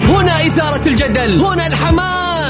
هنا إثارة الجدل هنا الحماس.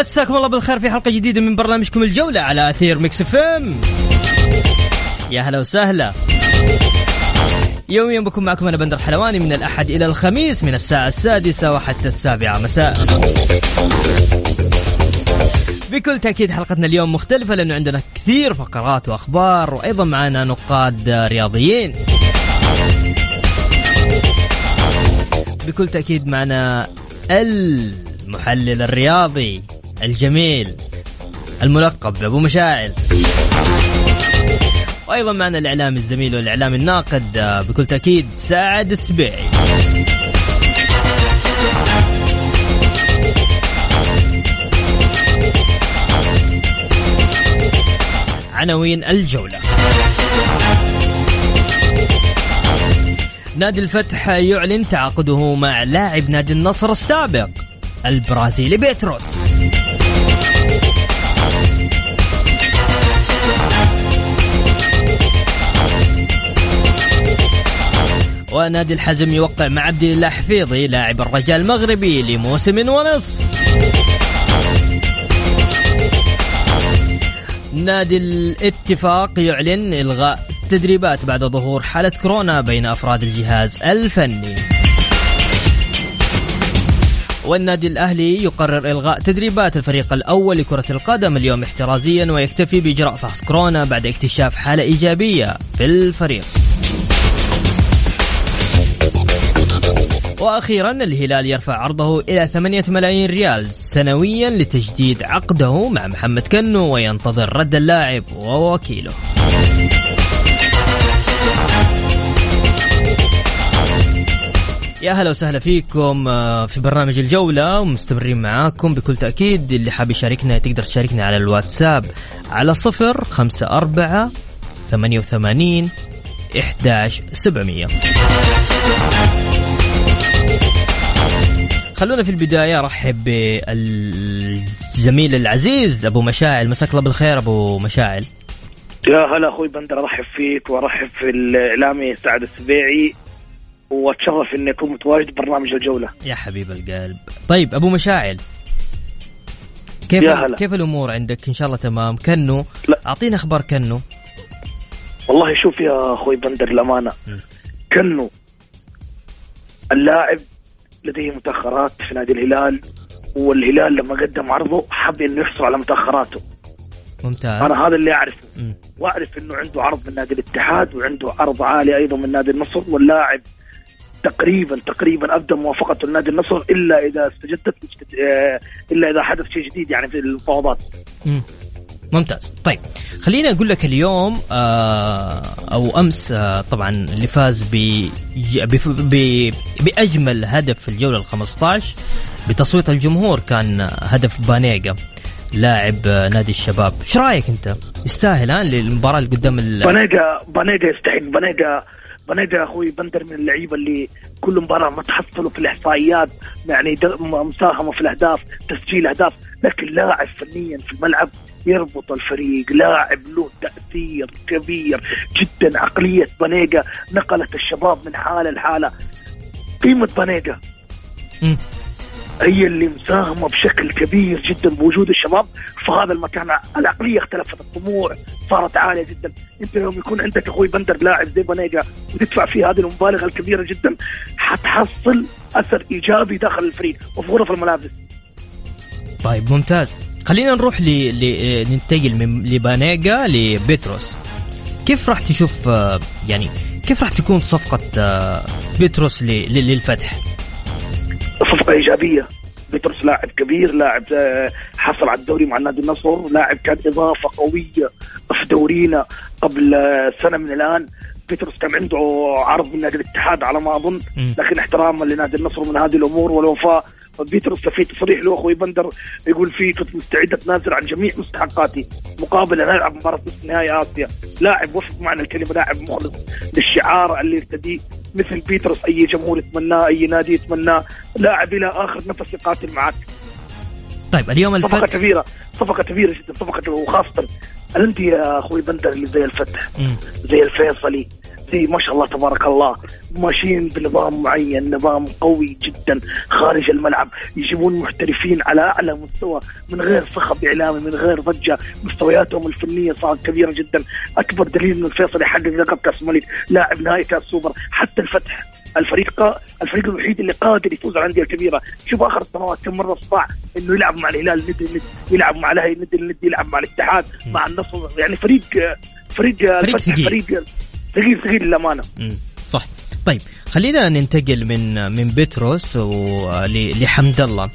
مساكم الله بالخير في حلقة جديدة من برنامجكم الجولة على أثير Mix FM. يا هلا وسهلا. يوميا بكون معكم أنا بندر حلواني من الأحد إلى الخميس من الساعة السادسة وحتى السابعة مساء. بكل تأكيد حلقتنا اليوم مختلفة لأنه عندنا كثير فقرات وأخبار وأيضا معنا نقاد رياضيين. بكل تأكيد معنا المحلل الرياضي. الجميل الملقب بأبو مشاعل. وأيضا معنا الإعلامي الزميل والإعلامي الناقد آه، بكل تأكيد سعد السبيعي. عناوين الجولة. نادي الفتح يعلن تعاقده مع لاعب نادي النصر السابق البرازيلي بيتروس. ونادي الحزم يوقع مع عبد الله حفيظي لاعب الرجاء المغربي لموسم ونصف نادي الاتفاق يعلن إلغاء التدريبات بعد ظهور حالة كورونا بين أفراد الجهاز الفني والنادي الأهلي يقرر إلغاء تدريبات الفريق الأول لكرة القدم اليوم احترازيا ويكتفي بإجراء فحص كورونا بعد اكتشاف حالة إيجابية في الفريق. وأخيرا الهلال يرفع عرضه إلى 8 ملايين ريال سنويا لتجديد عقده مع محمد كنو وينتظر رد اللاعب ووكيله. يا هلا وسهلا فيكم آه، في برنامج الجولة ومستمرين معاكم بكل تأكيد اللي حاب يشاركنا تقدر تشاركنا على الواتساب على صفر خمسة أربعة ثمانية وثمانين إحداش سبعمية خلونا في البداية أرحب بالزميل العزيز أبو مشاعل. مساك الله بالخير أبو مشاعل. يا هلا أخوي بندر أرحب فيك وأرحب في الإعلامي سعد السبيعي. وأتشرف اني اكون متواجد برنامج الجولة. يا حبيب القلب. طيب أبو مشاعل. كيف يا هلا. كيف الأمور عندك؟ إن شاء الله تمام. كنو لا. اعطينا أخبار كنو. والله شوف يا أخوي بندر الأمانة. م. كنو اللاعب لديه متأخرات في نادي الهلال والهلال لما قدم عرضه حب إنه يحصل على متأخراته ممتاز أنا هذا اللي أعرفه مم. وأعرف إنه عنده عرض من نادي الاتحاد وعنده عرض عالي أيضا من نادي النصر واللاعب تقريبا تقريبا ابدا موافقته لنادي النصر إلا إذا استجدت آه، إلا إذا حدث شيء جديد يعني في المفاوضات. ممتاز. طيب خليني أقول لك اليوم آه أو أمس آه طبعا اللي فاز ب بأجمل هدف في الجولة ال 15 بتصويت الجمهور كان هدف بانيجا لاعب نادي الشباب. إيش رأيك أنت؟ يستاهل ها للمباراة اللي قدام ال- بنيجا بنيجا يستحق. بنيجا بنيجا أخوي بندر من اللعيبة اللي كل مباراة ما تحصلوا في الإحصائيات يعني مساهمة في الأهداف تسجيل أهداف لكن لاعب فنيا في الملعب يربط الفريق لاعب له تأثير كبير جدا. عقلية بانيجا نقلت الشباب من حالة لحالة. قيمة بانيجا. هي اللي مساهمة بشكل كبير جدا بوجود الشباب. في هذا المكان العقلية اختلفت الطموح صارت عالية جدا. أنت يوم يكون عندك أخوي بندر لاعب زي بنيجا وتدفع فيه هذه المبالغة الكبيرة جدا حتحصل أثر إيجابي داخل الفريق. وفي غرف الملابس. طيب ممتاز. خلينا نروح ل... ل... ننتقل من لبانيجا لبيتروس كيف راح تشوف آه، يعني كيف راح تكون صفقة آه، بيتروس ل... ل- للفتح؟ صفقة إيجابية بيترس لاعب كبير لاعب آه، حصل على الدوري مع النادي النصر لاعب كان إضافة قوية في دورينا قبل آه، سنة من الآن بيترس كان عنده عرض من نادي الاتحاد على ما أظن. لكن احتراما لنادي النصر من هذه الأمور والوفاء بيترس في تصريح له أخوي بندر يقول فيه كنت مستعد أتنازل عن جميع مستحقاتي مقابل أن ألعب مباراة نصف نهائي آسيا. لاعب وفق معنى الكلمة لاعب مخلص للشعار اللي يرتديه مثل بيترس أي جمهور يتمناه أي نادي يتمناه. لاعب إلى آخر نفس يقاتل معك. طيب اليوم صفقة الفتح كبيرة صفقة كبيرة جدا صفقه وخاصة الأندية يا أخوي بندر اللي زي الفتح مم. زي الفيصلي. زي ما شاء الله تبارك الله. ماشيين بنظام معين نظام قوي جدا. خارج الملعب يجيبون محترفين على أعلى مستوى من غير صخب إعلامي من غير ضجة. مستوياتهم الفنية صارت كبيرة جدا. أكبر دليل ان الفيصل يحقق لقب كأس الملك لاعب نهائي كأس سوبر. حتى الفتح الفريق الفريق الوحيد اللي قادر يفوز على الأندية الكبيرة. شوف آخر السنوات كم مرة استطاع إنه يلعب مع الهلال ند ند يلعب مع الأهلي ند ند يلعب مع الاتحاد مع النصر. يعني فريق فريق الفتح ثقيل. فريق ثقيل ثقيل للأمانة. صح. طيب خلينا ننتقل من من بيتروس ول- لحمد الله.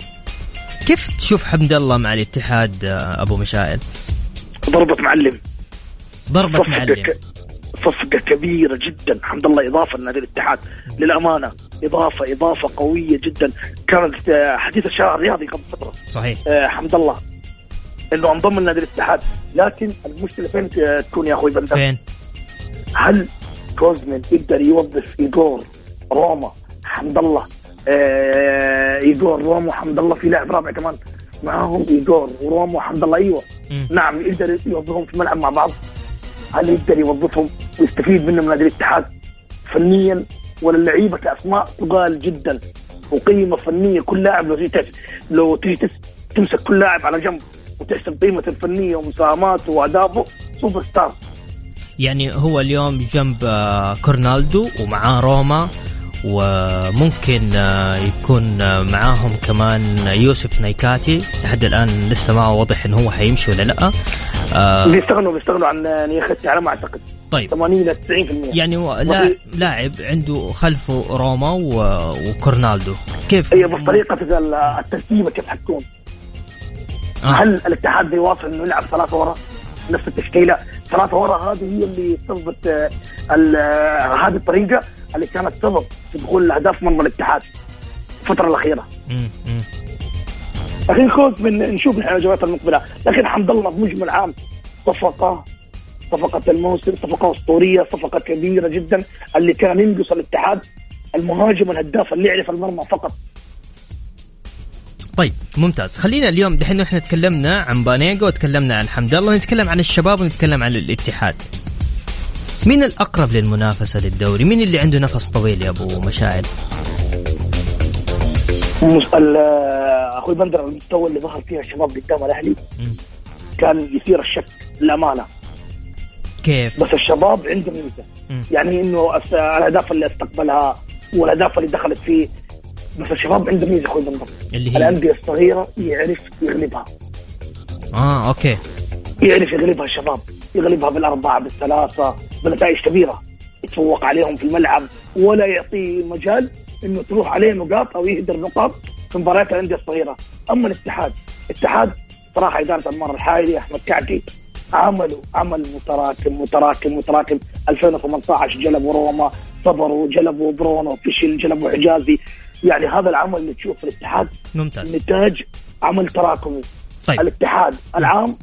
كيف تشوف حمد الله مع الاتحاد آه، أبو مشائل؟ ضربة معلم. ضربة صفقة معلم. صفقة كبيرة جدا. حمد الله إضافة لنادي الاتحاد. للأمانة إضافة إضافة قوية جدا. كانت آه، حديث الشارع الرياضي قبل فترة. صحيح. آه، حمد الله إنه أنضم لنادي الاتحاد. لكن المشكلة فين ت- تكون يا أخوي بندر؟ فين؟ هل كوزمن يقدر يوظف ايجور روما؟ حمد الله آه ايجور روما وحمد الله في لاعب رابع كمان. معاهم ايجور وروما وحمد الله أيوه. مم. نعم يقدر يوظفهم في الملعب مع بعض. هل يقدر يوظفهم ويستفيد منهم نادي الاتحاد فنيا؟ ولا اللعيبة كأسماء تقال جدا. وقيمة فنية كل لاعب لو تيجي تس- لو تيجي تس- تمسك كل لاعب على جنب وتحسب قيمته الفنية ومساهماته واهدافه سوبر ستار يعني هو اليوم جنب آه، كورنالدو ومعاه روما وممكن آه، يكون آه، معاهم كمان يوسف نايكاتي. لحد الآن لسه ما واضح انه هو حيمشي ولا لأ. بيستغنوا بيستغنوا عن نيختي على ما أعتقد. طيب. 80 ل 90% يعني هو لاعب عنده خلفه روما و- وكورنالدو. كيف؟ هي بس طريقة ال- الترتيبه كيف حتكون؟ آه. هل الاتحاد بيواصل إنه يلعب ثلاثة ورا؟ نفس التشكيلة؟ ثلاثة ورا هذه هي اللي سببت آه، آه، هذه الطريقة اللي كانت سبب في دخول الأهداف مرمى الاتحاد الفترة الأخيرة. لكن كوز من نشوف الحاجات المقبلة لكن الحمد لله بمجمل عام. صفقة صفقة الموسم صفقة أسطورية صفقة كبيرة جدا اللي كان ينقص الاتحاد المهاجم الهداف اللي يعرف المرمى فقط. طيب ممتاز. خلينا اليوم دحين إحنا تكلمنا عن بانيجا وتكلمنا عن حمد الله نتكلم عن الشباب ونتكلم عن الاتحاد. مين الأقرب للمنافسة للدوري؟ مين اللي عنده نفس طويل يا أبو مشاعل؟ أخوي بندر المستوى اللي ظهر فيها الشباب قدام الأهلي. كان يثير الشك للأمانة. كيف؟ بس الشباب عنده ميزة. يعني إنه الأهداف اللي استقبلها والأهداف اللي دخلت فيه بس الشباب عنده ميزة أخوي بندر اللي هي؟ الأندية الصغيرة يعرف يغلبها. آه أوكي. يعرف يغلبها الشباب. يغلبها بالأربعة بالثلاثة بنتائج كبيرة. يتفوق عليهم في الملعب. ولا يعطي مجال إنه تروح عليه نقاط أو يهدر نقاط في مباريات الأندية الصغيرة. أما الاتحاد الاتحاد صراحة إدارة انمار الحايلي أحمد كعكي عملوا عمل متراكم متراكم متراكم. 2018 جلبوا روما صبروا جلبوا برونو فشل جلبوا حجازي. يعني هذا العمل اللي تشوف في الاتحاد ممتاز. نتاج عمل تراكمي. طيب. الاتحاد العام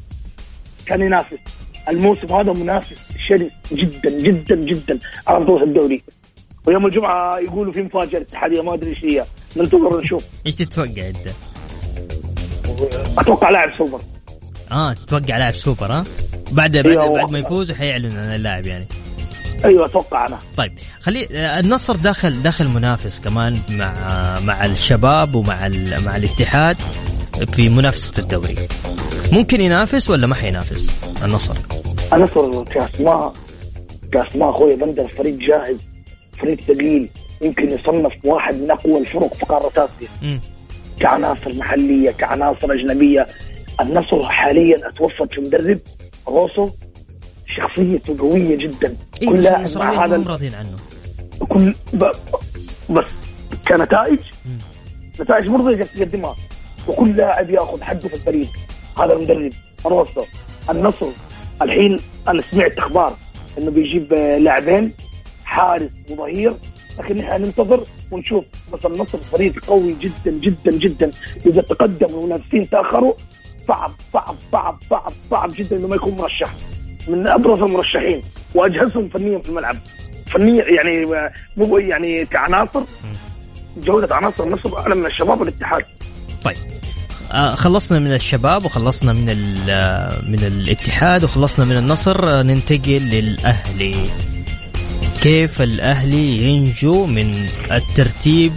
كان ينافس. الموسم هذا منافس شرس جدا جدا جدا على بطولة الدوري. ويوم الجمعة يقولوا في مفاجأة الاتحاديه ما أدري إيش هي. ننتظر نشوف. إيش تتوقع أنت؟ أتوقع لاعب سوبر. آه تتوقع لاعب سوبر ها بعد بعد, أيوة. بعد ما يفوز حيعلن عن اللاعب يعني. أيوه أتوقع أنا. طيب خلي آه، النصر داخل داخل منافس كمان مع مع الشباب ومع ال... مع الاتحاد في منافسة الدوري. ممكن ينافس ولا ما حينافس النصر؟ النصر كاسماء كاسماء أخوي بندر فريق جاهز فريق ثقيل يمكن يصنف واحد من أقوى الفرق في قارة آسيا. كعناصر محلية كعناصر أجنبية. النصر حاليا اتوفت في مدرب روسو شخصيته قوية جدا. إيه كل لاعب مع هذا راضيين عنه. كل ب... بس كنتائج. نتائج مرضية جالس يقدمها وكل لاعب ياخذ حقه في الفريق. هذا المدرب روسو النصر. الحين أنا سمعت أخبار إنه بيجيب لاعبين حارس وظهير لكن نحن ننتظر ونشوف. بس النصر فريق قوي جدا جدا جدا. إذا تقدم والمنافسين تأخروا صعب صعب صعب صعب صعب جدا إنه ما يكون مرشح من ابرز المرشحين وأجهزهم فنيا في الملعب. فنيا يعني مو يعني كعناصر جودة عناصر النصر اعلى من الشباب والاتحاد. طيب. آه خلصنا من الشباب وخلصنا من آه، من الاتحاد وخلصنا من النصر. آه، ننتقل للأهلي. كيف الأهلي ينجو من الترتيب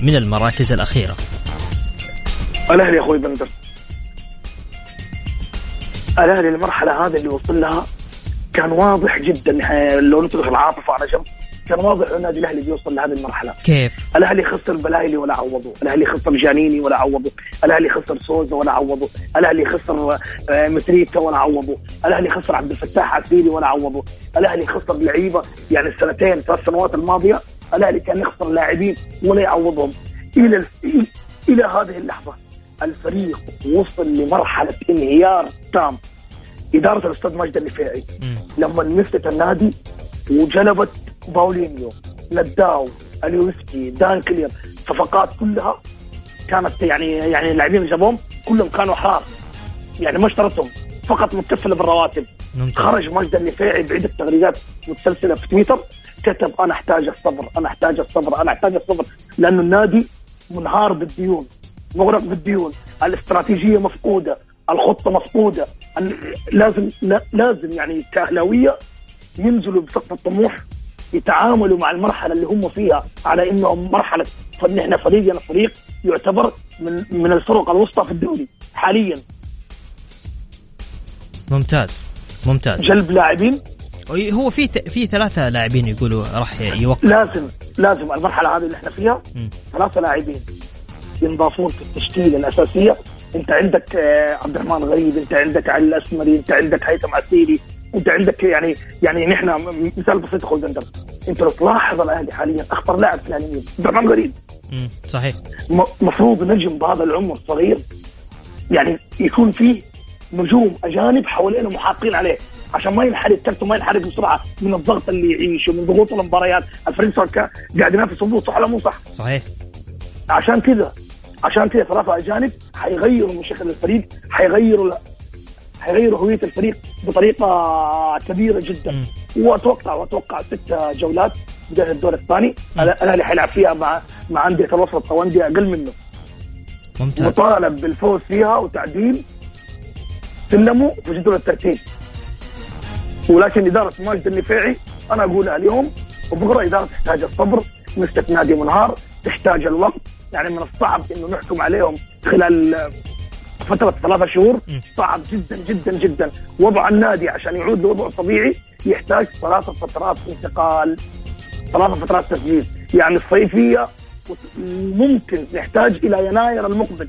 من المراكز الأخيرة؟ الأهلي يا أخوي بندر. الأهلي المرحلة هذه اللي وصل لها كان واضح جدا آه، لو نترك العاطفة على جنب كان واضح إن النادي الأهلي بيوصل لهذه المرحلة. كيف؟ الأهلي خسر بلايلي ولا عوضه الأهلي خسر جانيني ولا عوضه الأهلي خسر سوزا ولا عوضه الأهلي خسر آه، متريكا ولا عوضه الأهلي خسر عبد الفتاح عسيري ولا عوضه الأهلي خسر لعيبة يعني السنتين ثلاث سنوات الماضية الأهلي كان يخسر لاعبين ولا يعوضهم. إلى إلى- إلى هذه اللحظة الفريق وصل لمرحلة انهيار تام. إدارة الأستاذ ماجد النفيعي. لما مسكت النادي وجلبت باولينيو لداو أليوسكي دان كلير صفقات كلها كانت يعني يعني اللاعبين اللي جابوهم كلهم كانوا حار. يعني ما اشترتهم فقط متكفله بالرواتب. ممتاز. خرج ماجد النفيعي بعده تغريدات متسلسلة في تويتر كتب أنا أحتاج الصبر أنا أحتاج الصبر أنا أحتاج الصبر لأنه النادي منهار بالديون مغرق بالديون الاستراتيجية مفقودة الخطة مفقودة. لازم لا- لازم يعني كأهلاوية ينزلوا بسقف الطموح يتعاملوا مع المرحلة اللي هم فيها على إنهم مرحلة فنحن فريقنا فريق يعتبر من من الفرق الوسطى في الدوري حاليا. ممتاز. ممتاز. جلب لاعبين. هو في ت- في ثلاثة لاعبين يقولوا راح يوقف لازم لازم المرحلة هذه اللي إحنا فيها مم. ثلاثة لاعبين ينضافون في التشكيلة الأساسية. انت عندك آه، عبد الرحمن غريب انت عندك علي الأسمري انت عندك هيثم عسيري انت عندك يعني يعني نحن مثال بسيط أخوي بندر انت لو تلاحظ الأهلي حاليا أخطر لاعب في الأهلي؟ عبد الرحمن غريب. صحيح مفروض نجم بهذا العمر صغير يعني يكون فيه نجوم أجانب حوالينه محاطين عليه عشان ما ينحرق كرته ما ينحرق بسرعة من الضغط اللي يعيشه من ضغوط المباريات الفريق قاعد ينافس هبوط صح ولا مو صح؟ صحيح عشان كذا عشان كذا ثلاثة اجانب حيغيروا من شكل الفريق حيغيروا حيغيروا هوية الفريق بطريقة كبيرة جدا. واتوقع وأتوقع ست جولات بداية الدور الثاني. الاهلي حيلعب فيها مع مع أندية الوسط أو أندية أقل منه. ممتاز. مطالب بالفوز فيها وتعديل سلموا في جدول الترتيب. ولكن إدارة ماجد النفيعي أنا اقولها اليوم وبكرة إدارة تحتاج الصبر مسكت نادي منهار تحتاج الوقت يعني من الصعب إنه نحكم عليهم خلال فترة ثلاثة شهور. صعب جدا جدا جدا. وضع النادي عشان يعود لوضعه الطبيعي يحتاج ثلاثة فترات انتقال ثلاثة فترات تسجيل. يعني الصيفية ممكن نحتاج إلى يناير المقبل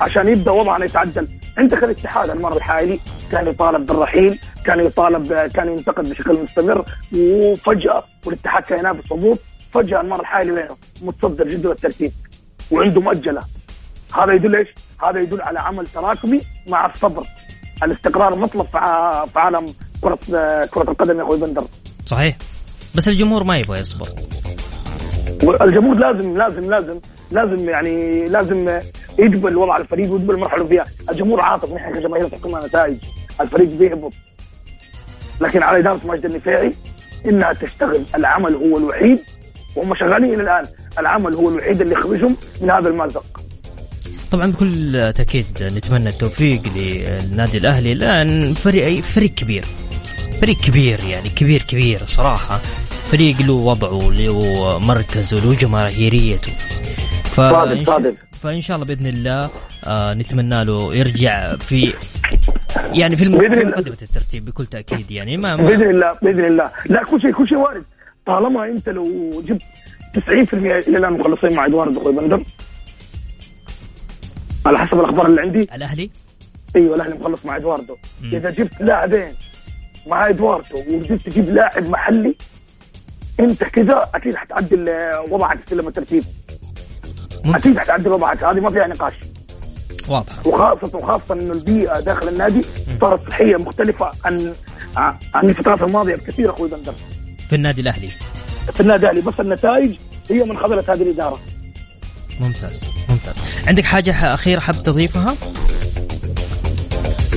عشان يبدأ وضعنا يتعدل. عندك الاتحاد المرة الحالي كان يطالب بالرحيل كان يطالب كان ينتقد بشكل مستمر وفجأة والاتحاد كان ينافس هبوط فجأة المرة الحالي وينه؟ متصدر جدول الترتيب. وعنده مؤجلة. هذا يدل إيش؟ هذا يدل على عمل تراكمي مع الصبر. الاستقرار مطلب في عالم كرة كرة القدم يا أخوي بندر. صحيح. بس الجمهور ما يبغى يصبر. الجمهور لازم لازم لازم لازم يعني لازم يقبل وضع الفريق ويقبل المرحله فيها، الجمهور عاطف نحن كجماهير تحكمنا نتائج، الفريق بيهبط. لكن على إدارة ماجد النفيعي إنها تشتغل، العمل هو الوحيد وهم شغالين إلى الآن، العمل هو الوحيد اللي يخرجهم من هذا المازق. طبعا بكل تأكيد نتمنى التوفيق للنادي الأهلي. لأن فريق فريق كبير. فريق كبير يعني كبير كبير صراحة. فريق له وضعه له مركزه له جماهيريته. ف... صادق صادق. فإن شاء الله بإذن الله آه نتمنى له يرجع في يعني في بإذن الله. مقدمه الترتيب بكل تأكيد يعني. ما, ما بإذن الله بإذن الله. لا كل شيء كل شيء وارد. طالما انت لو جبت 90% إلى الآن مخلصين مع ادوارد أخوي بندر على حسب الأخبار اللي عندي. الأهلي؟ إيوه الأهلي مخلص مع ادواردو مم. إذا جبت لاعبين مع ادواردو ورجعت تجيب لاعب محلي أنت كذا أكيد حتعدل آه، وضعك في لما الترتيب أكيد حتعدل وضعك. هذه ما فيها نقاش. واضحه وخاصه وخاصة إنه البيئة داخل النادي صارت صحية مختلفة عن عن الفترات الماضية بكثير أخوي بندر. في النادي الأهلي؟ في النادي الأهلي بس النتائج هي من خذلت هذه الإدارة. ممتاز ممتاز. عندك حاجة أخيرة حاب تضيفها؟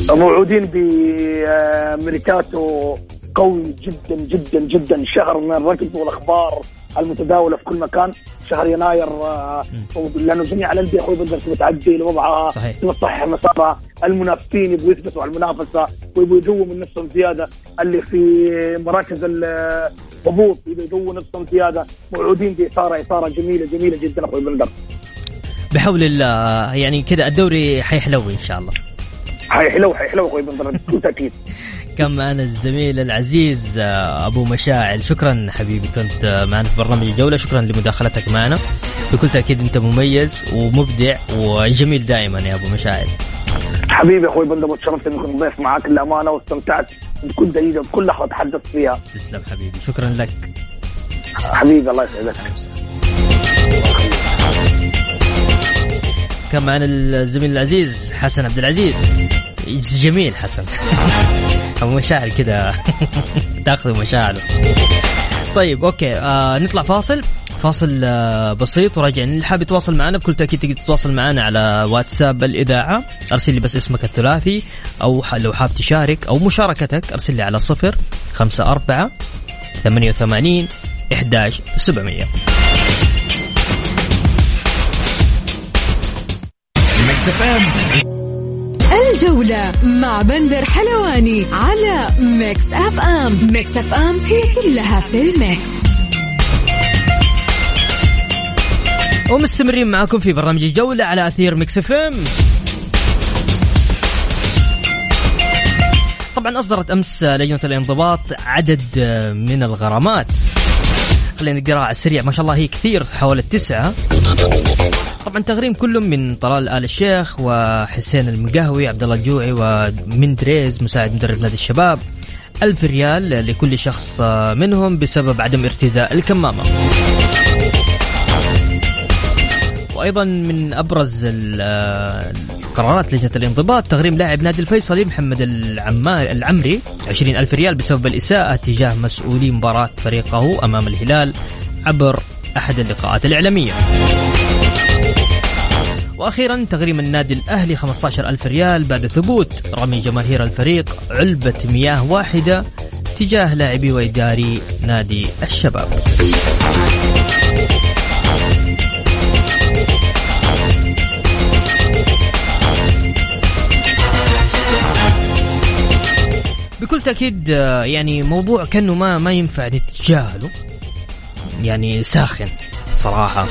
موعودين بميركاتو قوي جدا جدا جدا. شهر من الركض والأخبار المتداولة في كل مكان. شهر يناير لأنه جميع الانديه أخوي تبغى تعدل وضعها صحيح. تصحح مسارها المنافسين يبغوا يثبتوا على المنافسة ويبغوا يقووا من نفسهم زيادة. اللي في مراكز الهبوط يبغوا يقووا نفسهم زيادة. موعودين بإثارة إثارة جميلة جميلة جدا أخوي بندر. بحول الله. يعني كذا الدوري حيحلو إن شاء الله. حيحلو حيحلو أخوي بندر بكل تاكيد كان معنا الزميل العزيز آه، أبو مشاعل. شكرا حبيبي كنت آه، معنا في برنامج الجولة. شكرا لمداخلتك معنا. بكل تأكيد أنت مميز ومبدع وجميل دائما يا أبو مشاعل. حبيبي أخوي بندر وتشرفت إني كنت ضيف معاك. للامانه واستمتعت بكل دقيقة بكل لحظة تحدثت فيها. تسلم حبيبي. شكرا لك. حبيبي الله يسعدك. كان معنا الزميل العزيز حسن عبد العزيز. جميل حسن. أبو مشاعل كذا تأخذ مشاعله طيب okay آه نطلع فاصل. فاصل آه بسيط وراجعين. اللي حاب يتواصل معنا بكل تأكيد تقدر تتواصل معنا على واتساب الإذاعة. أرسل لي بس اسمك الثلاثي أو لو حاب تشارك أو مشاركتك أرسل لي على صفر خمسة أربعة ثمانية وثمانين إحداش سبعمية. الجولة مع بندر حلواني على Mix FM. Mix FM هي كلها في ال Mix. ومستمرين معاكم في برنامج الجولة على أثير Mix FM. طبعا أصدرت أمس لجنة الانضباط عدد من الغرامات. خلينا نقراها على السريع ما شاء الله هي كثير حوالي التسعة طبعا تغريم كل من طلال آل الشيخ وحسين المقهوي عبد الله الجوعي ومندريز مساعد مدرب نادي الشباب. ألف ريال لكل شخص منهم بسبب عدم ارتداء الكمامة. وأيضا من أبرز ال- القرارات لجنة الانضباط تغريم لاعب نادي الفيصلي محمد العما العمري 20 ألف ريال بسبب الإساءة تجاه مسؤولي مباراة فريقه أمام الهلال عبر أحد اللقاءات الإعلامية. وأخيرا تغريم النادي الأهلي 15 ألف ريال بعد ثبوت. رمي جماهير الفريق علبة مياه واحدة تجاه لاعبي وإداري نادي الشباب. بكل تأكيد آه، يعني موضوع كأنه ما ما ينفع نتجاهله. يعني ساخن صراحة.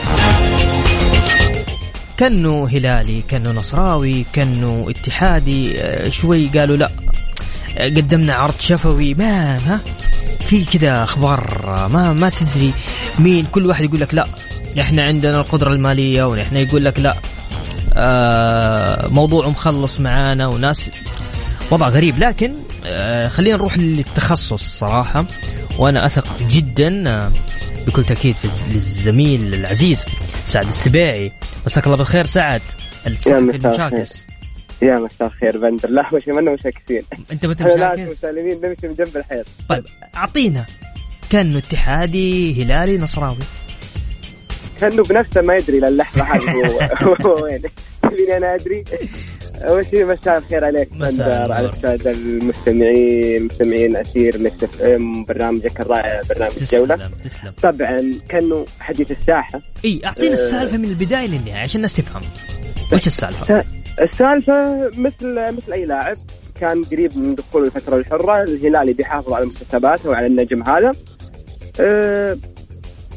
كأنه هلالي كأنه نصراوي كأنه اتحادي. آه، شوي قالوا لا آه، قدمنا عرض شفوي. ما ما؟ في كذا أخبار. ما ما تدري مين. كل واحد يقول لك لا إحنا عندنا القدرة المالية ونحن يقول لك لا. آه موضوع مخلص معانا وناس وضع غريب. لكن خلينا نروح للتخصص صراحة وأنا أثق جدا بكل تأكيد للزميل العزيز سعد السبيعي مساك الله بالخير سعد. المشاكس. يا مساء الخير بندر. لا مش منا مشاكسين أنت متى مشاكس مسالمين نمشي من جنب الحيط. طيب أعطينا كنو اتحادي هلالي نصراوي. كنو بنفسه ما يدري للحظه هذه هو هو وين. تبيني أنا أدري؟ أول شيء مساء الخير عليك مساء بندر على. الساده المستمعين مستمعين أثير Mix FM برنامجك الرائع برنامج الجولة. تسلم. تسلم طبعا كأنه حديث الساحة. إي اعطينا آه. السالفة من البداية للنهاية عشان الناس تفهم. وش السالفة؟ السالفة مثل مثل أي لاعب كان قريب من دخول الفترة الحرة الهلال بيحافظ على مكتسباته وعلى النجم هذا. أه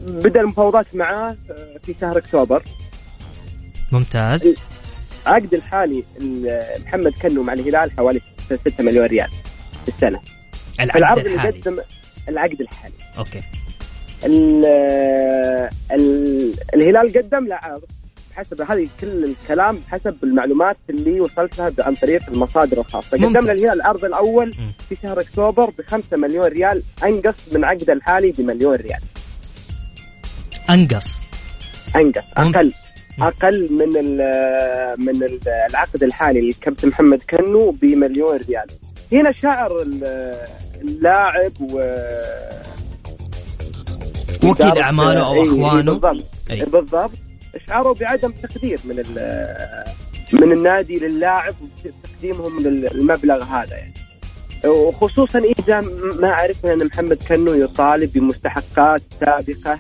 بدأ المفاوضات معاه آه، في شهر أكتوبر. ممتاز. عقد الحالي ال- محمد كنو مع الهلال حوالي 6 مليون ريال في السنة. العقد الحالي اللي قدم العقد الحالي. okay. ال ال الهلال قدم له عرض حسب هذه كل الكلام حسب المعلومات اللي وصلت لها عن طريق المصادر الخاصة. قدم له الهلال العرض الأول. في شهر أكتوبر ب 5 مليون ريال أنقص من عقده الحالي بمليون ريال. أنقص. أنقص. أقل. أقل من ال من ال العقد الحالي للكابتن محمد كنو بمليون ريال هنا شعر ال- اللاعب و وكيل أعماله أو إيه، أخوانه. بالضبط أي. بالضبط شعروا بعدم تقدير من من النادي للاعب وتقديمهم للمبلغ هذا يعني وخصوصا إذا ما عرفنا أن محمد كنو يطالب بمستحقات سابقة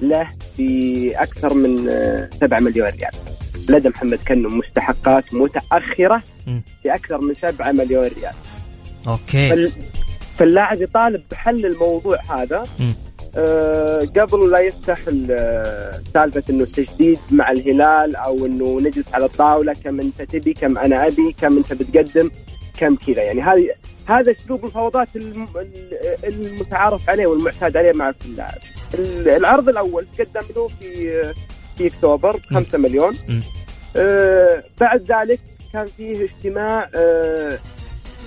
له باكثر من آه، 7 مليون ريال لدى محمد كنو مستحقات متأخرة مم. باكثر من 7 مليون ريال أوكي فال- فاللاعب يطالب بحل الموضوع هذا. آه، قبل لا يفتح آه، سالفة إنه التجديد مع الهلال أو إنه نجلس على الطاولة كم أنت تبي كم أنا أبي كم أنت بتقدم كم كذا يعني هذه هذا اسلوب المفاوضات الم- ال- المتعارف عليه والمعتاد عليه مع كل لاعب. ال- العرض الأول تقدم له في في أكتوبر 5 مليون. آه بعد ذلك كان فيه اجتماع آه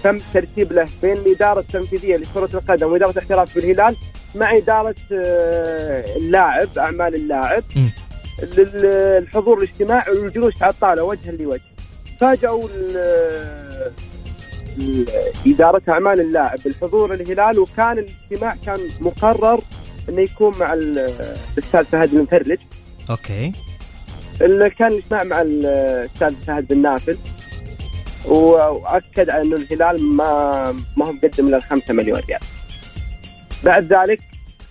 تم ترتيب له بين الاداره التنفيذيه لكرة القدم وإدارة الاحتراف في الهلال مع إدارة آه اللاعب أعمال اللاعب. للحضور الاجتماع والجلوس على الطاولة وجها لوجه فاجأوا ال- ال- إدارة أعمال اللاعب. بالحضور الهلال وكان الاجتماع كان مقرر إنه يكون مع ال- الأستاذ فهد المفرج okay. اللي كان الاجتماع مع الأستاذ فهد بن نافل. وأكد على إنه الهلال ما ما هو مقدم إلا 5 مليون ريال. بعد ذلك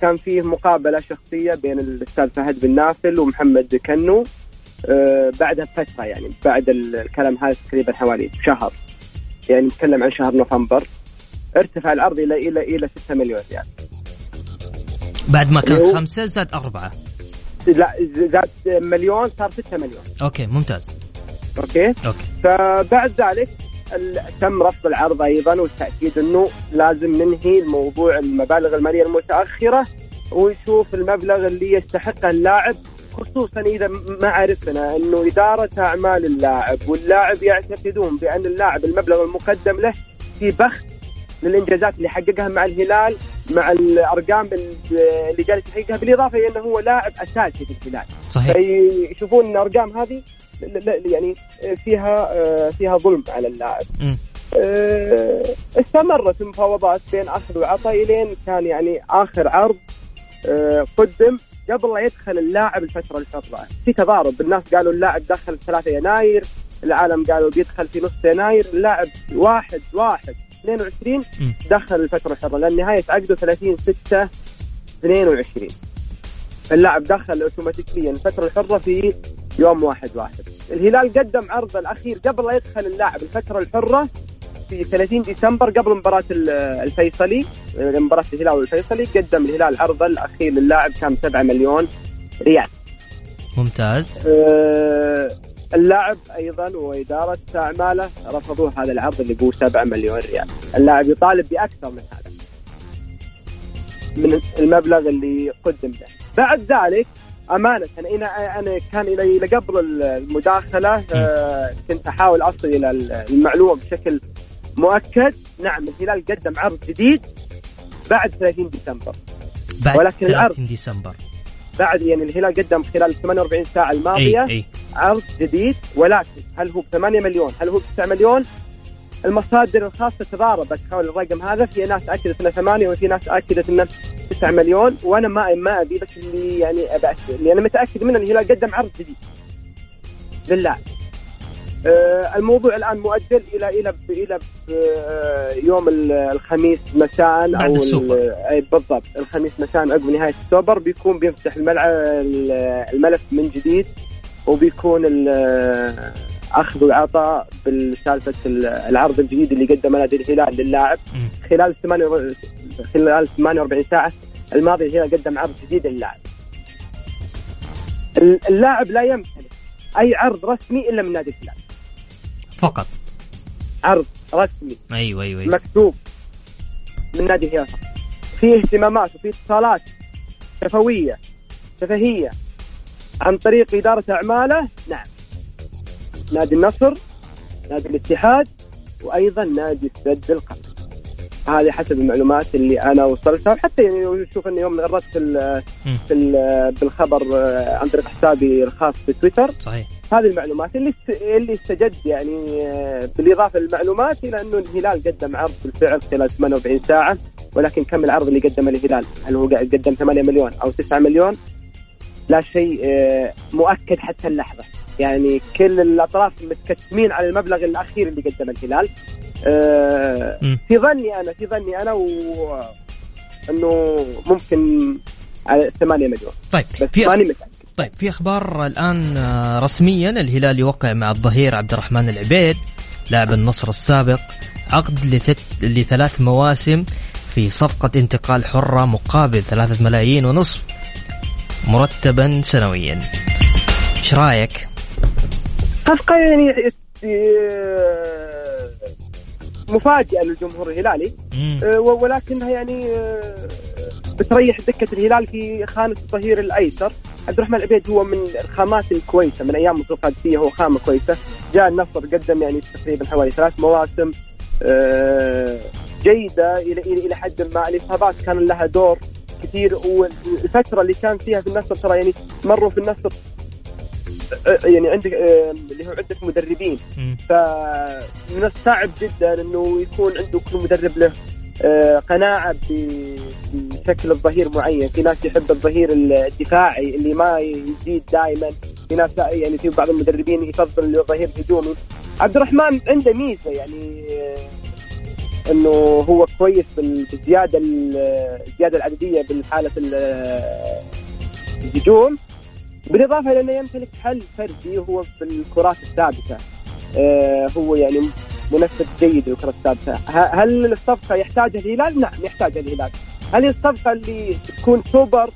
كان فيه مقابلة شخصية بين الأستاذ فهد بن نافل ومحمد كنو. آه، بعدها بفترة يعني بعد الكلام هذا تقريبا حوالي شهر. يعني نتكلم عن شهر نوفمبر. ارتفع العرض إلى إلى إلى 6 مليون ريال. بعد ما كان خمسة زاد أربعة. لا زاد مليون صار 6 مليون. okay ممتاز. okay؟ okay. فبعد ذلك تم رفض العرض أيضا والتأكيد إنه لازم ننهي الموضوع المبالغ المالية المتأخرة ونشوف المبلغ اللي يستحقه اللاعب خصوصا إذا م- ما عرفنا إنه إدارة أعمال اللاعب واللاعب يعتقدون بأن اللاعب المبلغ المقدم له في بخس للإنجازات اللي حققها مع الهلال مع الأرقام اللي جالس يحققها بالإضافة إلى أنه هو لاعب أساسي في الهلال. صحيح. فيشوفون الأرقام هذه يعني فيها آه، فيها ظلم على اللاعب. مم. آه، استمرت المفاوضات بين أخذ وعطاء إلين كان يعني آخر عرض آه، قدم. قبل لا يدخل اللاعب الفترة الحره في تضارب. الناس قالوا اللاعب دخل 3 يناير العالم قالوا بيدخل في نص يناير. اللاعب واحد واحد 22 مم. دخل الفترة الحره لأن نهاية عقده 30 6 22 اللاعب دخل اوتوماتيكيا الفترة الحره في يوم واحد واحد. الهلال قدم عرض الأخير قبل لا يدخل اللاعب الفترة الحره في 30 ديسمبر قبل مباراة ال- الفيصلي مباراة الهلال والفيصلي قدم الهلال عرضه الأخير للاعب كان 7 مليون ريال. ممتاز. آه، اللاعب أيضا وإدارة أعماله رفضوا هذا العرض اللي هو 7 مليون ريال. اللاعب يطالب بأكثر من هذا من المبلغ اللي قدم له بعد ذلك أمانة أنا أنا كان إلى إلى قبل المداخلة آه، كنت أحاول أصل إلى المعلومة بشكل مؤكد نعم الهلال قدم عرض جديد بعد 30 ديسمبر. بعد ولكن العرض- 30 ديسمبر. بعد يعني الهلال قدم خلال 48 ساعة الماضية إي إي. عرض جديد ولكن هل هو ب 8 مليون؟ هل هو ب 9 مليون؟ المصادر الخاصة تضاربت حول الرقم هذا. في ناس أكدت إنه 8 وفي ناس أكدت إنه 9 مليون. وأنا ما ما أبي بس اللي يعني أبي أكد- اللي أنا متاكد منه الهلال قدم عرض جديد. للاعب الموضوع الآن مؤجل إلى إلى إلى آه، يوم ال- الخميس مساء بعد أو ال- السوبر. أي بالضبط الخميس مساء عقب نهاية السوبر بيكون بيفتح الملعب الملف من جديد وبيكون أخذ وعطاء بالسالفة العرض الجديد اللي قدمه نادي الهلال للاعب. خلال خلال 48 ساعة الماضيه الهلال قدم عرض جديد للاعب. اللاعب لا يمتلك أي عرض رسمي إلا من نادي الهلال. فقط. عرض رسمي. أيوه أيوه, أيوة. مكتوب من نادي الهلال في اهتمامات وفي اتصالات شفويه شفهيه عن طريق إدارة أعماله. نعم. نادي النصر نادي الاتحاد وأيضا نادي السد القطري هذه حسب المعلومات اللي أنا وصلتها وحتى يعني شوف إني يوم غردت في ال في ال بالخبر آه، عن طريق حسابي الخاص في تويتر. صحيح. هذه المعلومات اللي اللي استجد يعني آه، بالإضافة للمعلومات إلى إنه الهلال قدم عرض بالفعل خلال 48 ساعة ولكن كم العرض اللي قدمه الهلال؟ هل هو قدم 8 مليون أو 9 مليون؟ لا شيء آه، مؤكد حتى اللحظة. يعني كل الأطراف متكتمين على المبلغ الأخير اللي قدمه الهلال. آه، في ظني أنا في ظني أنا و إنه ممكن على 8 مليون. طيب بس ماني متأكد. طيب في أخبار الآن آه، رسميا الهلال يوقع مع الظهير عبد الرحمن العبيد لاعب النصر السابق عقد لثلاث مواسم في صفقة انتقال حرة مقابل ثلاثة ملايين ونصف مرتبا سنويا. إيش رأيك؟ صفقة يعني مفاجئه للجمهور الهلالي أه، ولكنها يعني أه، بتريح دكة الهلال في خانة الظهير الأيسر. عبد الرحمن العبيد هو من الخامات الكويسة من أيام القادسيه هو خامة كويسة. جاء النصر قدم يعني تقريبا حوالي ثلاث مواسم أه، جيدة إلى إلى حد ما. الإصابات كان لها دور كثير والفترة اللي كان فيها في النصر ترى يعني مروا في النصر يعني عندك اللي هو عندك مدربين. فمن الصعب جدا إنه يكون عنده كل مدرب له آه، قناعة بشكل الظهير معين، في ناس يحب الظهير الدفاعي اللي ما يزيد دائما، في ناس يعني في بعض المدربين يفضل الظهير الهجومي. عبد الرحمن عنده ميزة يعني آه، إنه هو كويس بالزيادة الزيادة العددية بالحالة الهجوم. بالإضافة إلى أنه يمتلك حل فردي وهو في الكرات الثابته آه هو يعني منفذ جيد للكرة الثابته هل الصفقة يحتاجها الهلال؟ نعم يحتاجها الهلال هل الصفقة اللي تكون سوبر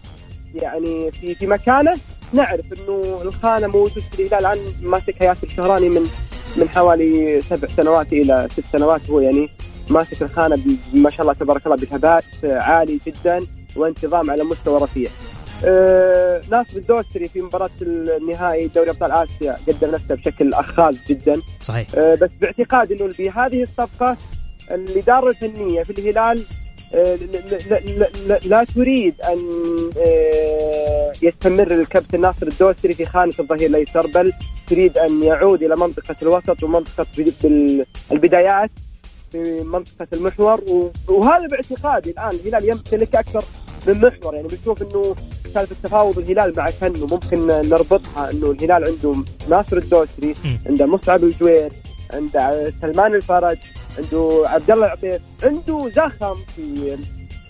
يعني في في مكانه؟ نعرف إنه الخانة موجود في الهلال الان ماسكها ياسر الشهراني من من حوالي سبع سنوات إلى ست سنوات هو يعني ماسك الخانة ما شاء الله تبارك الله بثبات عالي جدا وانتظام على مستوى رفيع. آه ناصر الدوسري في مباراة النهائي دوري أبطال آسيا. قدم نفسه بشكل أخاذ جدا. صحيح. آه بس باعتقادي أنه بهذه الصفقة الإدارة الفنية في الهلال آه لا, لا, لا, لا تريد أن آه يستمر الكابتن ناصر الدوسري في خانة الظهير الأيسر بل تريد أن يعود إلى منطقة الوسط ومنطقة البدايات في منطقة المحور. وهذا باعتقادي الآن. الهلال يمتلك أكثر من محور. يعني بنشوف إنه سالفه تفاوض الهلال مع كنو ممكن نربطها انه الهلال عنده ناصر الدوسري عنده مصعب الجوير عنده سلمان الفرج عنده عبد الله العبيد عنده زخم في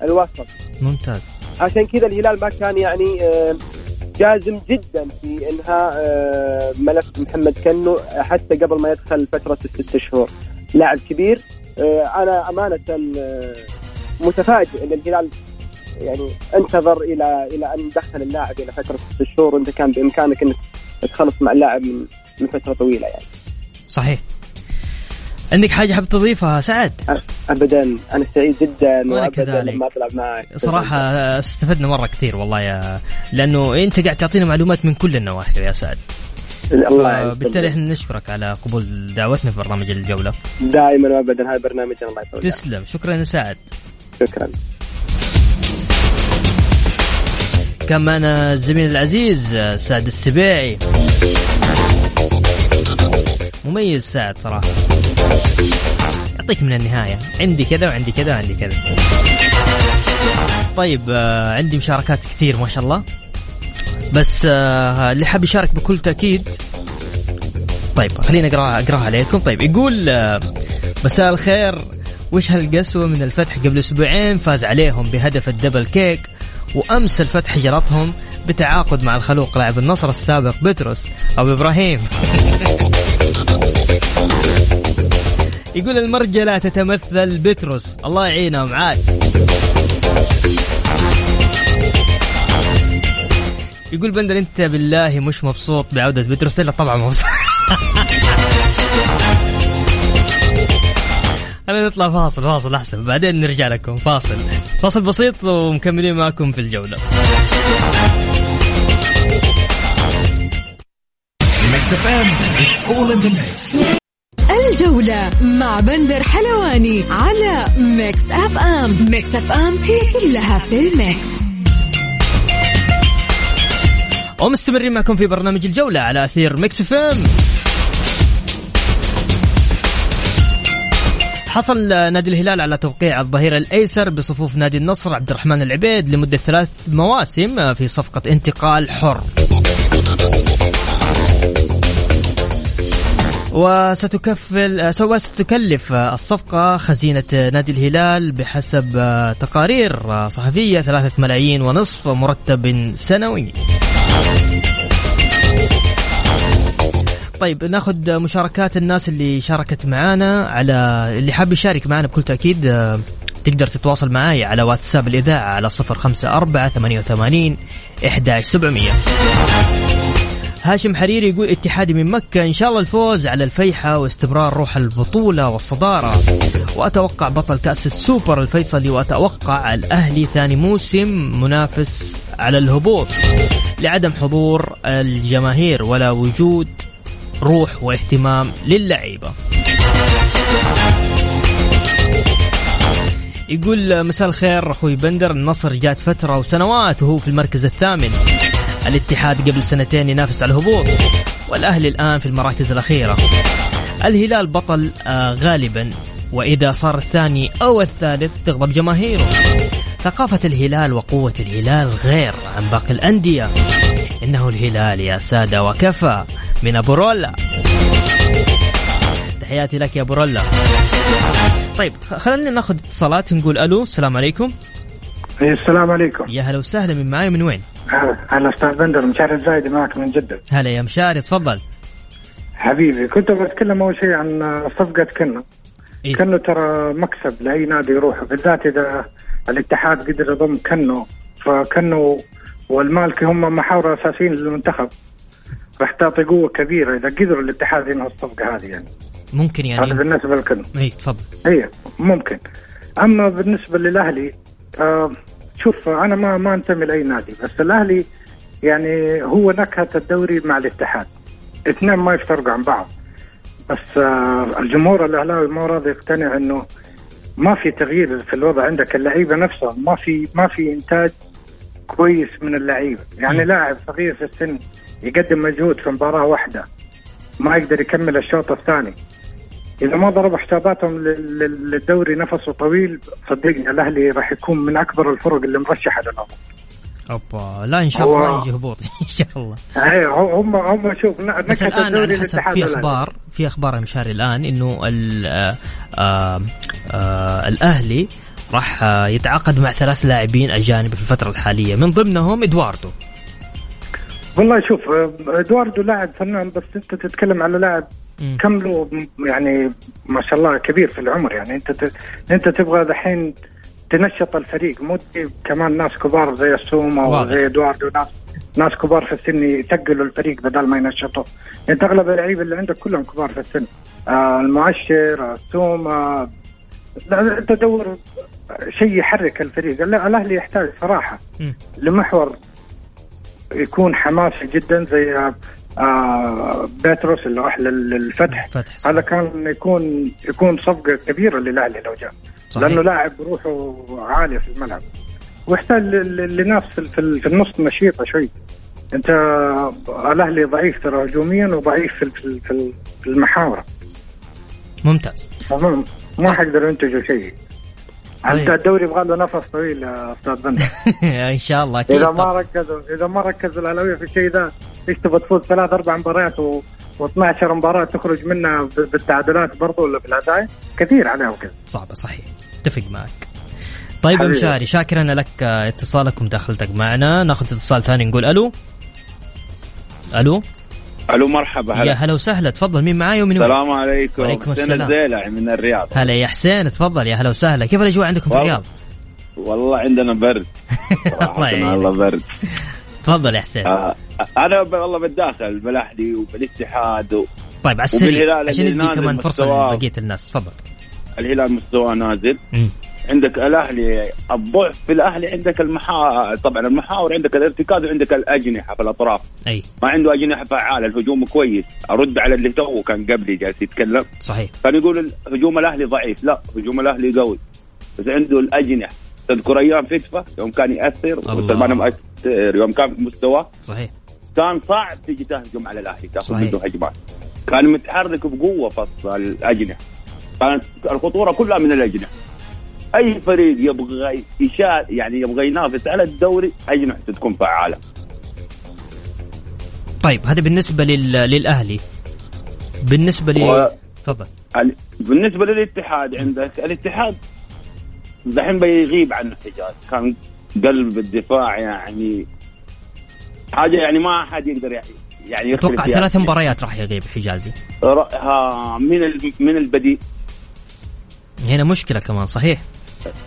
الوسط. ممتاز. عشان كذا الهلال ما كان يعني آه، جازم جدا في إنهاء آه، ملف محمد كنو حتى قبل ما يدخل فترة الست شهور. لاعب كبير آه، أنا أمانة متفاجئ إن الهلال يعني انتظر إلى إلى أن دخل اللاعب إلى فتره ست شهور وانت كان بإمكانك إنك تخلص مع اللاعب من من فترة طويلة يعني. صحيح. عندك حاجة حاب تضيفها سعد؟ ابدا أنا سعيد جدا وأنا كذلك لما اطلع معك صراحة استفدنا مرة كثير والله يا لأنه أنت قاعد تعطينا معلومات من كل النواحي يا سعد. الله بالتالي إحنا نشكرك على قبول دعوتنا في برنامج الجولة. دائما وابدا هذا برنامج الله يسعدك. تسلم شكرا يا سعد. شكرا. كان معنا الزميل العزيز سعد السبيعي. مميز سعد صراحة. يعطيك من النهاية. عندي كذا وعندي كذا وعندي كذا. طيب آه، عندي مشاركات كثير ما شاء الله. بس آه، اللي حاب يشارك بكل تأكيد. طيب خلينا اقراها أقرأها عليكم. طيب يقول آه، مساء الخير. وش هالقسوة من الفتح؟ قبل أسبوعين فاز عليهم بهدف الدبل كيك. وأمس الفتح جلطهم بتعاقد مع الخلوق لاعب النصر السابق بتروس أو إبراهيم. يقول المرجلة تتمثل بتروس. الله يعينهم عاد. يقول بندر أنت بالله مش مبسوط بعودة بتروس. لا طبعا مبسوط. خلينا نطلع فاصل فاصل أحسن. بعدين نرجع لكم. فاصل. فاصل بسيط ومكملين معكم في الجولة. الجولة مع بندر حلواني على Mix FM Mix FM هي كلها في ال Mix. ومستمرين معكم في برنامج الجولة على أثير Mix FM حصل نادي الهلال على توقيع الظهير الأيسر بصفوف نادي النصر عبد الرحمن العبيد لمدة ثلاث مواسم في صفقة انتقال حر. وستكفل سوف ستكلف الصفقة خزينة نادي الهلال بحسب تقارير صحفية ثلاثة ملايين ونصف مرتب سنوي طيب ناخذ مشاركات الناس اللي شاركت معانا على اللي حاب يشارك معنا بكل تأكيد آه، تقدر تتواصل معي على واتساب الإذاعة على صفر خمسة أربعة ثمانية وثمانين إحداش سبعمية. هاشم حريري يقول اتحادي من مكة إن شاء الله الفوز على الفيحة واستمرار روح البطولة والصدارة. وأتوقع بطل كأس السوبر الفيصلي وأتوقع الأهلي ثاني موسم منافس على الهبوط لعدم حضور الجماهير ولا وجود روح واهتمام للعيبة. يقول مساء الخير أخوي بندر. النصر جات فترة وسنوات وهو في المركز الثامن. الاتحاد قبل سنتين ينافس على الهبوط والأهلي الآن في المراكز الأخيرة. الهلال بطل آه غالبا وإذا صار الثاني أو الثالث تغضب جماهيره. ثقافة الهلال وقوة الهلال غير عن باقي الأندية. إنه الهلال يا سادة وكفى. من أبو رولا. تحياتي لك يا أبو رولا. طيب خلينا ناخذ اتصالات نقول ألو السلام عليكم. السلام عليكم. يا هلا وسهلا من معاي من وين؟ هلا أستاذ بندر مشاري الزايد معك من جدة. هلا يا مشاري تفضل. حبيبي كنت بتكلم أول شيء عن صفقة كنا إيه؟ كنو ترى مكسب لأي نادي يروح بالذات إذا الاتحاد قدر يضم كنو. فكنو والمالكي هم محاور أساسيين للمنتخب. راح تعطي قوة كبيرة إذا قدروا الاتحاد ينهوا الصفقة هذه يعني. ممكن يعني. هذا بالنسبة لكم. إي تفضل. إي ممكن. أما بالنسبة للأهلي آه شوف أنا ما ما أنتمي لأي نادي بس الأهلي يعني هو نكهة الدوري مع الاتحاد. اثنين ما يفترقوا عن بعض. بس آه الجمهور الأهلاوي ما راضي يقتنع إنه ما في تغيير في الوضع عندك. اللعيبة نفسهم ما في ما في إنتاج كويس من اللعيبة. يعني لاعب صغير في السن يقدم مجهود في مباراة واحدة. ما يقدر يكمل الشوط الثاني. إذا ما ضرب حساباتهم للدوري نفسه طويل صدقني الأهلي راح يكون من أكبر الفرق اللي مرشحة للهبوط أوبا. لا إن شاء الله ما يجي هبوط. إن شاء الله. أيوه هم هم شوف بس الآن على حسب في أخبار في أخبار مشاري الآن إنه آه، آه، آه، الأهلي راح يتعاقد مع ثلاث لاعبين أجانب في الفترة الحالية. من ضمنهم إدواردو. والله شوف إدواردو لاعب فنان بس أنت تتكلم على لاعب كم له يعني ما شاء الله كبير في العمر. يعني أنت ت... أنت تبغى دحين تنشط الفريق مو كمان ناس كبار زي السوما وزي إدواردو ناس ناس كبار في السن يثقلوا الفريق بدل ما ينشطوا. أنت أغلب اللعيبة اللي عندك كلهم كبار في السن. آه المؤشر السوما لا أنت دور شيء يحرك الفريق. الأهلي يحتاج صراحة لمحور يكون حماسي جدا زي آه بيتروس اللي راح للفتح. فتح هذا كان يكون يكون صفقة كبيرة للأهلي لو جاء. صحيح. لأنه لاعب روحه عالية في الملعب. ويحتاج لناس في النص نشيطة شوي. أنت الأهلي ضعيف ترى هجوميا وضعيف في في المحاورة. ممتاز. ما حقدر ينتجوا شيء. أنت طيب. الدوري يبغى له نفس طويل يا أستاذ بندر. إن شاء الله أكيد. إذا ما ركزوا إذا ما ركزوا الأهلاوية في الشيء ذا إيش تبغى تفوز؟ ثلاث أربع مباريات و... و12 مباراة تخرج منها بالتعادلات برضو ولا بالهدايا كثير عليهم كذا صعبة صحيح. اتفق معك. طيب حبيبي. مشاري شاكرا لك اتصالك ومداخلتك معنا. ناخذ اتصال ثاني نقول ألو. ألو؟ ألو مرحبا يا هلا هلا وسهلا تفضل مين معاي ومن وين السلام عليكم وعليكم حسين السلام. الزيلع من الرياض هلا يا حسين تفضل يا هلا وسهلا كيف الأجواء عندكم في. الرياض والله عندنا برد الله. والله برد تفضل يا حسين آه أنا والله بتداخل بالاهلي وبالاتحاد و... طيب على السريع عشان ندي كمان فرصة. لبقية الناس تفضل الهلال مستواه نازل. عندك الأهلي الضعف في الأهلي عندك المحا طبعا المحاور عندك الارتكاز وعندك الأجنحة في الأطراف. أي. ما عنده أجنحة فعالة الهجوم كويس. أرد على اللي تو كان قبلي جالس يتكلم. صحيح. كان يقول هجوم الأهلي ضعيف. لا هجوم الأهلي قوي. بس عنده الأجنحة. تذكر أيام فتفه يوم كان يأثر. وسلمان مؤثر يوم كان في مستواه. صحيح. كان صعب تيجي تهجم على الأهلي تاخذ. منه هجمات. كان متحرك بقوة فص الأجنحة. كانت الخطورة كلها من الأجنحة. أي فريق يبغى يشا يعني يبغى ينافس على الدوري اجنحته تكون فعالة. طيب هذا بالنسبة لل... للأهلي. بالنسبة لي و- تفضل. ال- بالنسبة للاتحاد عندك الاتحاد دحين بيغيب عن الحجاز. كان قلب الدفاع يعني حاجة يعني ما حد يقدر يعني يعني أتوقع. ثلاث مباريات راح يغيب حجازي. ها من من البديل. هنا مشكلة كمان صحيح.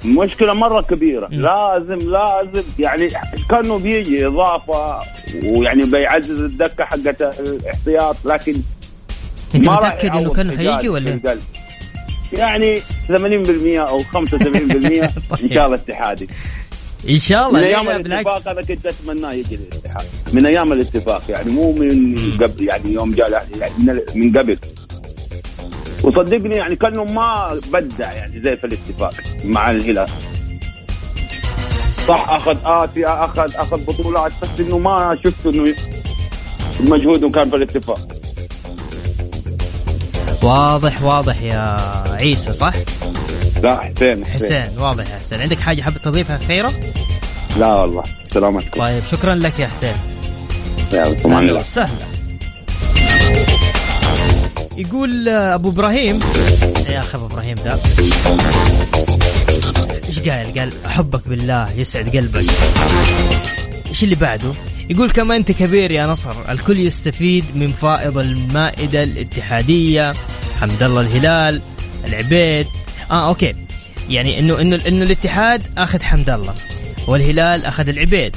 مشكلة مرة كبيرة. مم. لازم لازم يعني كأنه بيجي إضافة ويعني بيعزز الدكة حقت الاحتياط لكن متأكد إنه يعوض كان حيجي ولا. يعني 80% أو 75% إن شاء الله اتحادي. إن شاء الله. من أيام الاتفاق أنا كنت اتمناه يجي الاتحاد من أيام الاتفاق يعني مو من قبل يعني يوم جاء يعني من قبل. وصدقني يعني كأنه ما بدع يعني زي في الاتفاق مع الهلال. صح أخذ اسيا أخذ أخذ بطولات بس إنه ما شفت إنه مجهوده كان في الاتفاق. واضح واضح يا عيسى صح؟ لا حسين حسين. واضح يا حسين. عندك حاجة حابب تضيفها خيرة؟ لا والله سلامتكم طيب شكرا لك يا حسين. الله وسهلا. يقول أبو إبراهيم. يا أخي أبو إبراهيم ده. إيش قال؟ قال احبك بالله يسعد قلبك. إيش اللي بعده؟ يقول كما أنت كبير يا نصر. الكل يستفيد من فائض المائدة الاتحادية. حمد الله الهلال العبيد. آه أوكي. يعني انه انه إنه الاتحاد أخذ حمد الله والهلال أخذ العبيد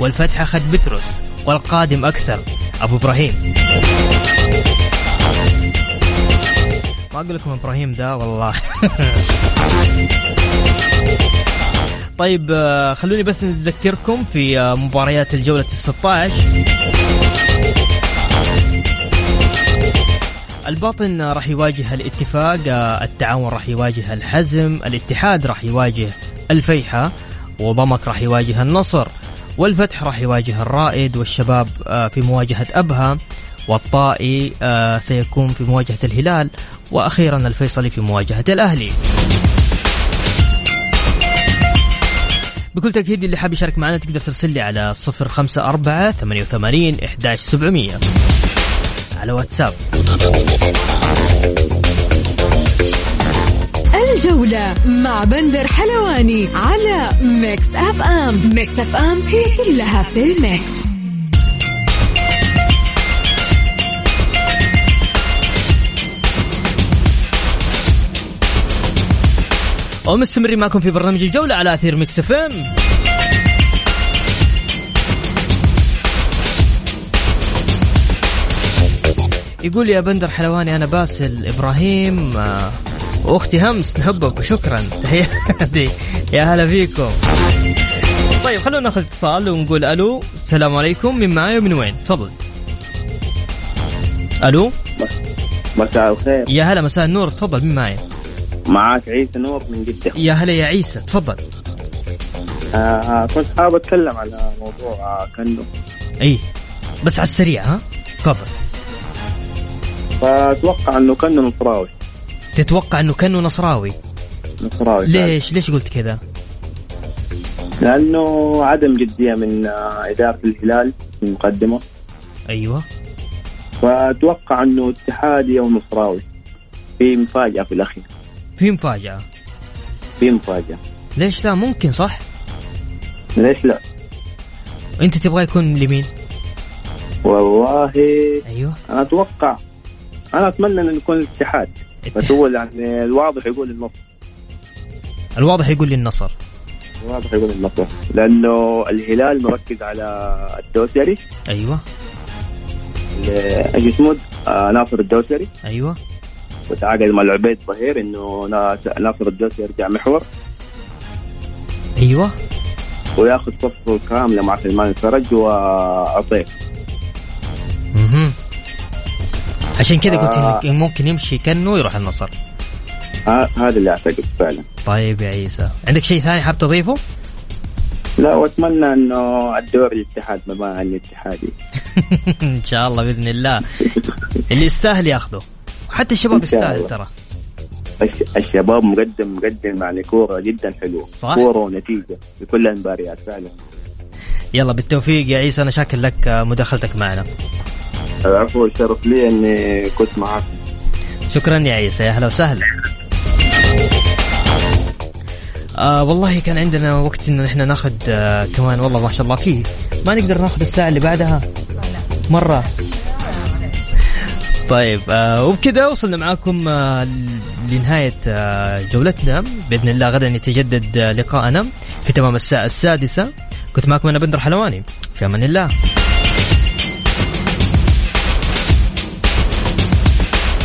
والفتح أخذ بتروس والقادم أكثر. أبو إبراهيم. ما أقول لكم إبراهيم ده والله. طيب آه، خلوني بس نذكركم في آه، مباريات الجولة ال 16 الباطن راح يواجه الاتفاق آه، التعاون راح يواجه الحزم الاتحاد راح يواجه الفيحة وضمك راح يواجه النصر والفتح راح يواجه الرائد والشباب في مواجهة أبها. والطائي آه، سيكون في مواجهة الهلال وأخيرا الفيصلي في مواجهة الأهلي. بكل تأكيد اللي حاب يشارك معنا تقدر ترسل لي على 054 88 11700 على واتساب. الجولة مع بندر حلواني على Mix FM. Mix FM هي كلها في ال mix. ومستمرين معكم في برنامج الجولة على أثير Mix FM. يقول يا بندر حلواني أنا باسل إبراهيم آه، وأختي همس نحبك وشكرا. تحياتي. يا هلا فيكم. طيب خلونا ناخذ اتصال ونقول ألو. السلام عليكم. من معاي ومن وين؟ تفضل. ألو؟ مساء الخير. يا هلا مساء النور. تفضل مين معاي. معاك عيسى نور من جدة. يا هلا يا عيسى تفضل. آه كنت حابب أتكلم على موضوع آه كنو. إي بس على السريع ها؟ تفضل. فأتوقع إنه كنو نصراوي. تتوقع إنه كانه نصراوي؟ نصراوي ليش؟ ليش قلت كذا؟ لأنه عدم جدية من آه إدارة الهلال في المقدمه أيوه. فأتوقع إنه اتحادي أو نصراوي في مفاجأة في الأخير. في مفاجاه في مفاجاه ليش لا؟ ممكن صح؟ ليش لا؟ أنت تبغى يكون لمين؟ والله أيوه. أنا أتوقع أنا أتمنى إن يكون الاتحاد بس هو يعني الواضح يقول النصر. الواضح يقول لي النصر. الواضح يقول النصر لأنه الهلال مركز على الدوسري. أيوه. إيش اسمه آه ناصر الدوسري. أيوه. وتعاقد مع العبيد ظهير إنه ناصر الدوسري يرجع محور. أيوه. وياخذ صفه كاملة مع سلمان الفرج وعطيف أها عشان كذا قلت آه. انك ممكن يمشي كأنه ويروح النصر. آه هذا اللي أعتقد فعلا. طيب يا عيسى. عندك شيء ثاني حاب تضيفه؟ لا وأتمنى إنه الدوري الاتحاد ما عن الاتحادي إن شاء الله بإذن الله. اللي يستاهل ياخذه. حتى الشباب يستاهل ترى. الشباب مقدم مقدم يعني كورة جدا حلوة صح. كورة ونتيجة في كل المباريات فعلا. يلا بالتوفيق يا عيسى أنا شاكر لك مداخلتك معنا. العفو الشرف لي إني كنت معك شكرا يا عيسى يا أهلا وسهلا. آه والله كان عندنا وقت إنه إحنا ناخذ آه كمان والله ما شاء الله فيه ما نقدر ناخذ الساعة اللي بعدها. مرة. طيب آه وبكذا وصلنا معاكم آه لنهاية آه جولتنا. بإذن الله غدا يتجدد آه لقاءنا في تمام الساعة السادسة. كنت معكم أنا بندر حلواني. في أمان الله.